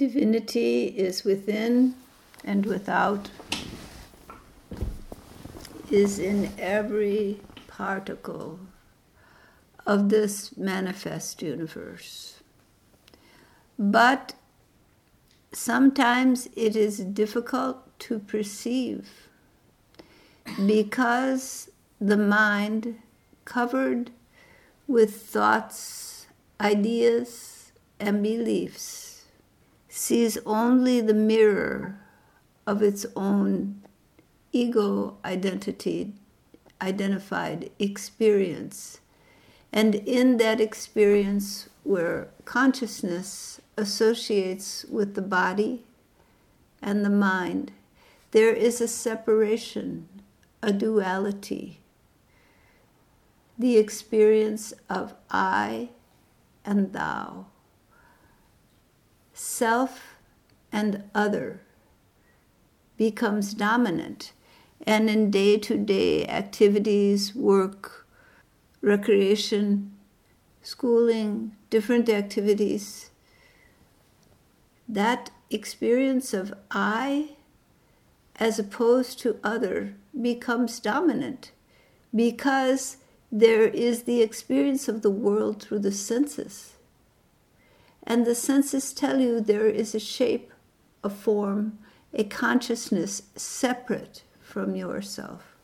Divinity is within and without, is in every particle of this manifest universe. But sometimes it is difficult to perceive because the mind, covered with thoughts, ideas, and beliefs, sees only the mirror of its own ego identity, identified experience. And in that experience, where consciousness associates with the body and the mind, there is a separation, a duality, the experience of I and thou, self and other becomes dominant. And in day to day activities, work, recreation, schooling, different activities, that experience of I as opposed to other becomes dominant because there is the experience of the world through the senses. And the senses tell you there is a shape, a form, a consciousness separate from yourself.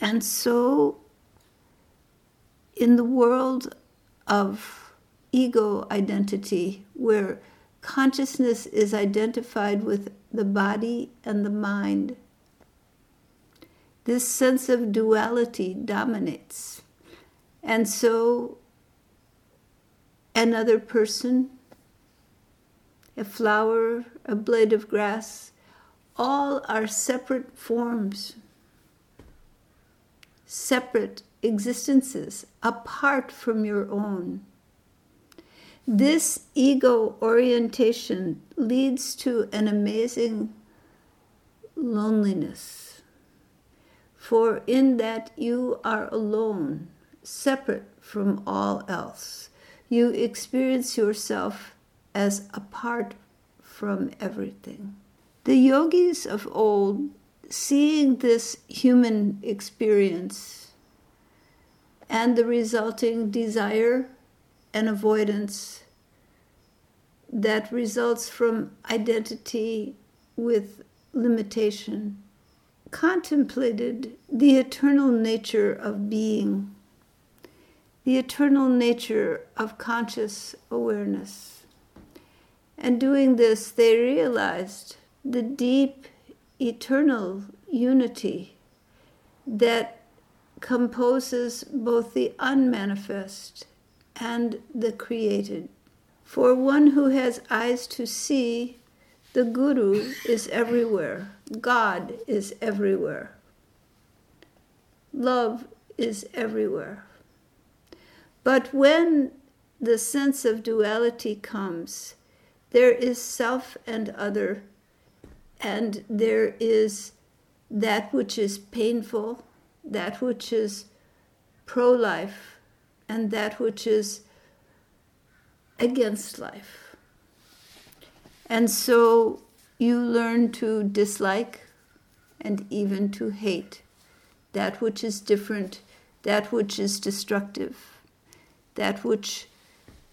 And so, in the world of ego identity, where consciousness is identified with the body and the mind, this sense of duality dominates. And so, another person, a flower, a blade of grass, all are separate forms, separate existences, apart from your own. This ego orientation leads to an amazing loneliness, for in that you are alone, separate from all else. You experience yourself as apart from everything. The yogis of old, seeing this human experience and the resulting desire and avoidance that results from identity with limitation, contemplated the eternal nature of being, the eternal nature of conscious awareness. And doing this, they realized the deep, eternal unity that composes both the unmanifest and the created. For one who has eyes to see, the Guru is everywhere, God is everywhere, love is everywhere. But when the sense of duality comes, there is self and other, and there is that which is painful, that which is pro life, and that which is against life. And so you learn to dislike and even to hate that which is different, that which is destructive, that which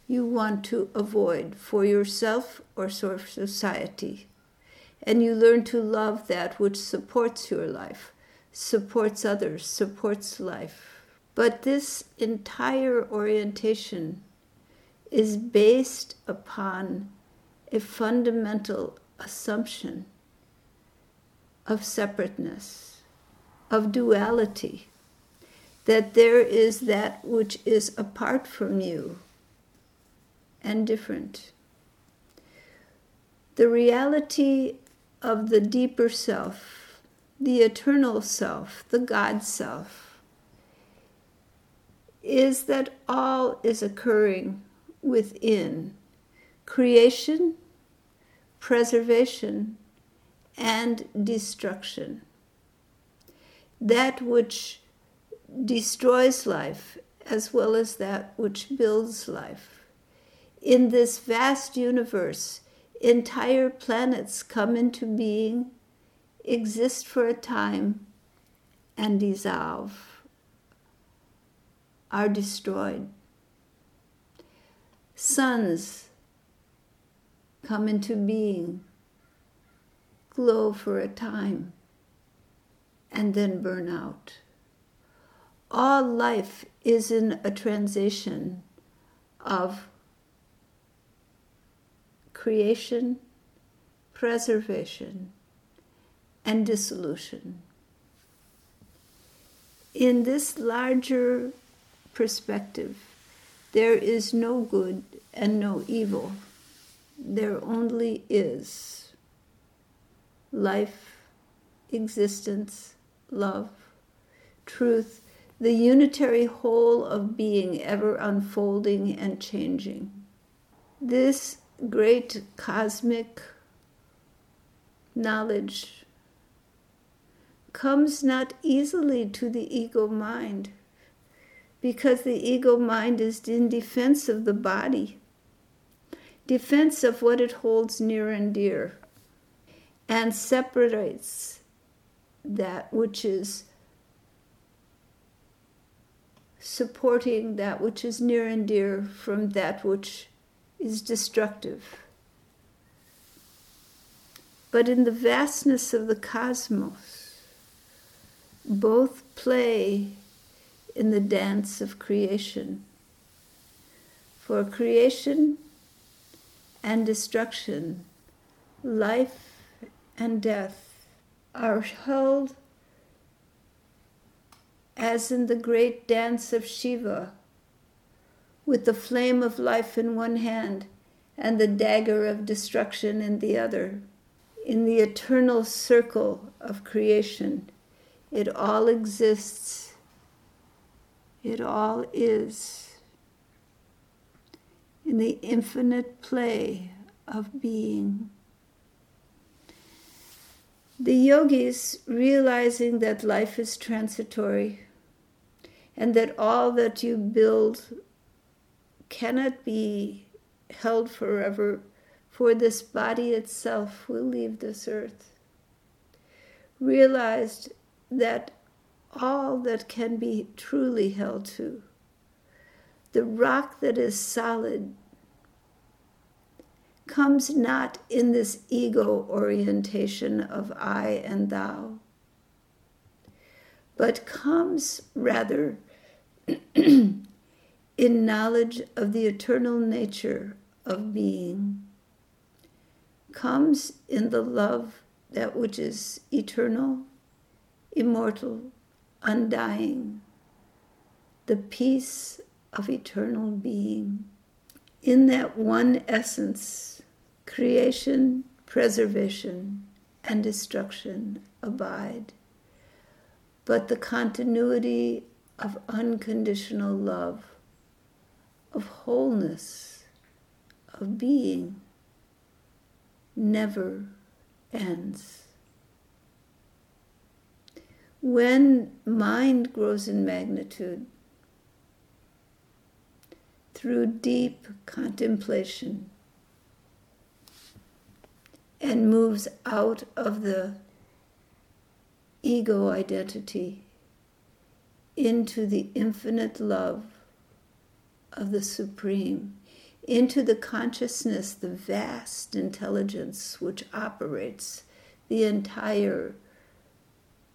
you want to avoid for yourself or for society. And you learn to love that which supports your life, supports others, supports life. But this entire orientation is based upon a fundamental assumption of separateness, of duality, that there is that which is apart from you and different. The reality of the deeper self, the eternal self, the God self, is that all is occurring within creation, preservation, and destruction. That which destroys life as well as that which builds life. In this vast universe, entire planets come into being, exist for a time, and dissolve, are destroyed. Suns come into being, glow for a time, and then burn out. All life is in a transition of creation, preservation, and dissolution. In this larger perspective, there is no good and no evil. There only is life, existence, love, truth, the unitary whole of being ever unfolding and changing. This great cosmic knowledge comes not easily to the ego mind because the ego mind is in defense of the body, defense of what it holds near and dear, and separates that which is supporting that which is near and dear from that which is destructive. But in the vastness of the cosmos, both play in the dance of creation. For creation and destruction, life and death are held as in the great dance of Shiva, with the flame of life in one hand and the dagger of destruction in the other. In the eternal circle of creation, it all exists it all is. In the infinite play of being. The yogis, realizing that life is transitory and that all that you build cannot be held forever, for this body itself will leave this earth, realized that all that can be truly held to. The rock that is solid comes not in this ego orientation of I and thou, but comes rather in knowledge of the eternal nature of being, comes in the love that which is eternal, immortal, undying, the peace of eternal being. In that one essence, creation, preservation, and destruction abide. But the continuity of unconditional love, of wholeness, of being, never ends. When mind grows in magnitude through deep contemplation and moves out of the ego identity into the infinite love of the Supreme, into the consciousness, the vast intelligence which operates the entire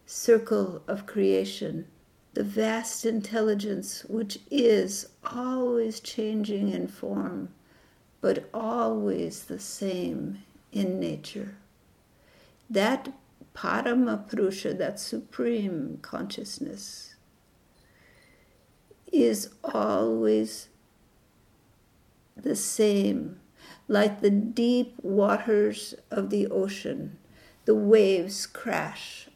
circle of creation, the vast intelligence which is always changing in form, but always the same in nature. That Parama that supreme consciousness, is always the same, like the deep waters of the ocean. The waves crash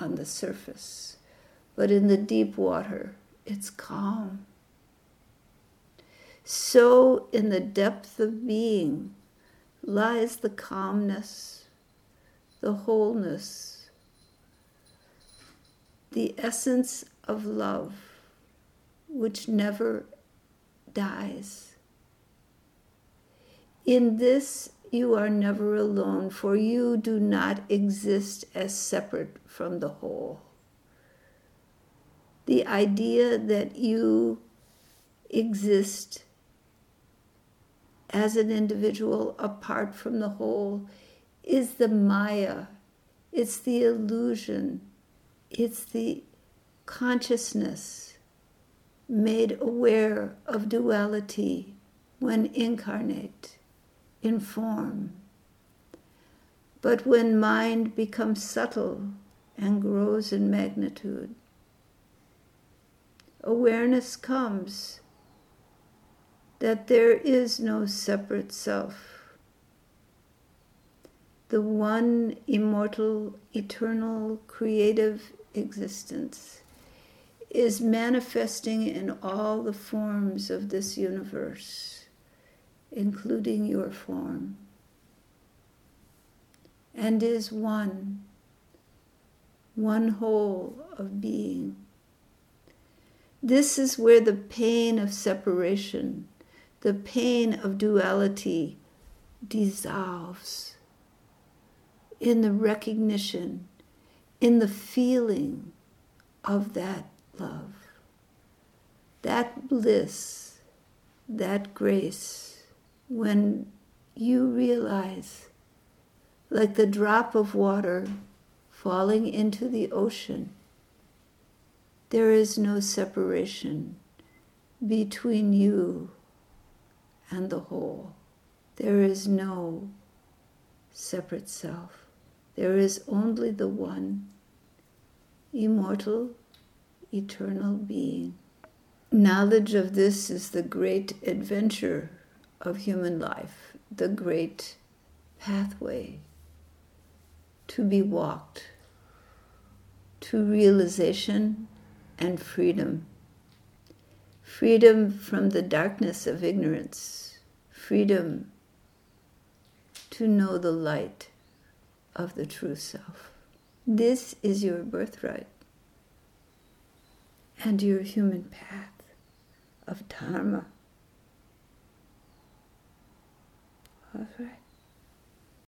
on the surface, but in the deep water, it's calm. So, in the depth of being lies the calmness, the wholeness, the essence of love, which never dies. In this, you are never alone, for you do not exist as separate from the whole. The idea that you exist as an individual apart from the whole is the Maya, it's the illusion, it's the consciousness made aware of duality when incarnate in form. But when mind becomes subtle and grows in magnitude, awareness comes that there is no separate self. The one immortal, eternal, creative existence is manifesting in all the forms of this universe, including your form, and is one, one whole of being. This is where the pain of separation, the pain of duality dissolves in the recognition, in the feeling of that love, that bliss, that grace, when you realize, like the drop of water falling into the ocean, there is no separation between you and the whole. There is no separate self. There is only the one, immortal, eternal being. Knowledge of this is the great adventure of human life, the great pathway to be walked to realization and freedom. Freedom from the darkness of ignorance, freedom to know the light of the true self. This is your birthright and your human path of Dharma. All right.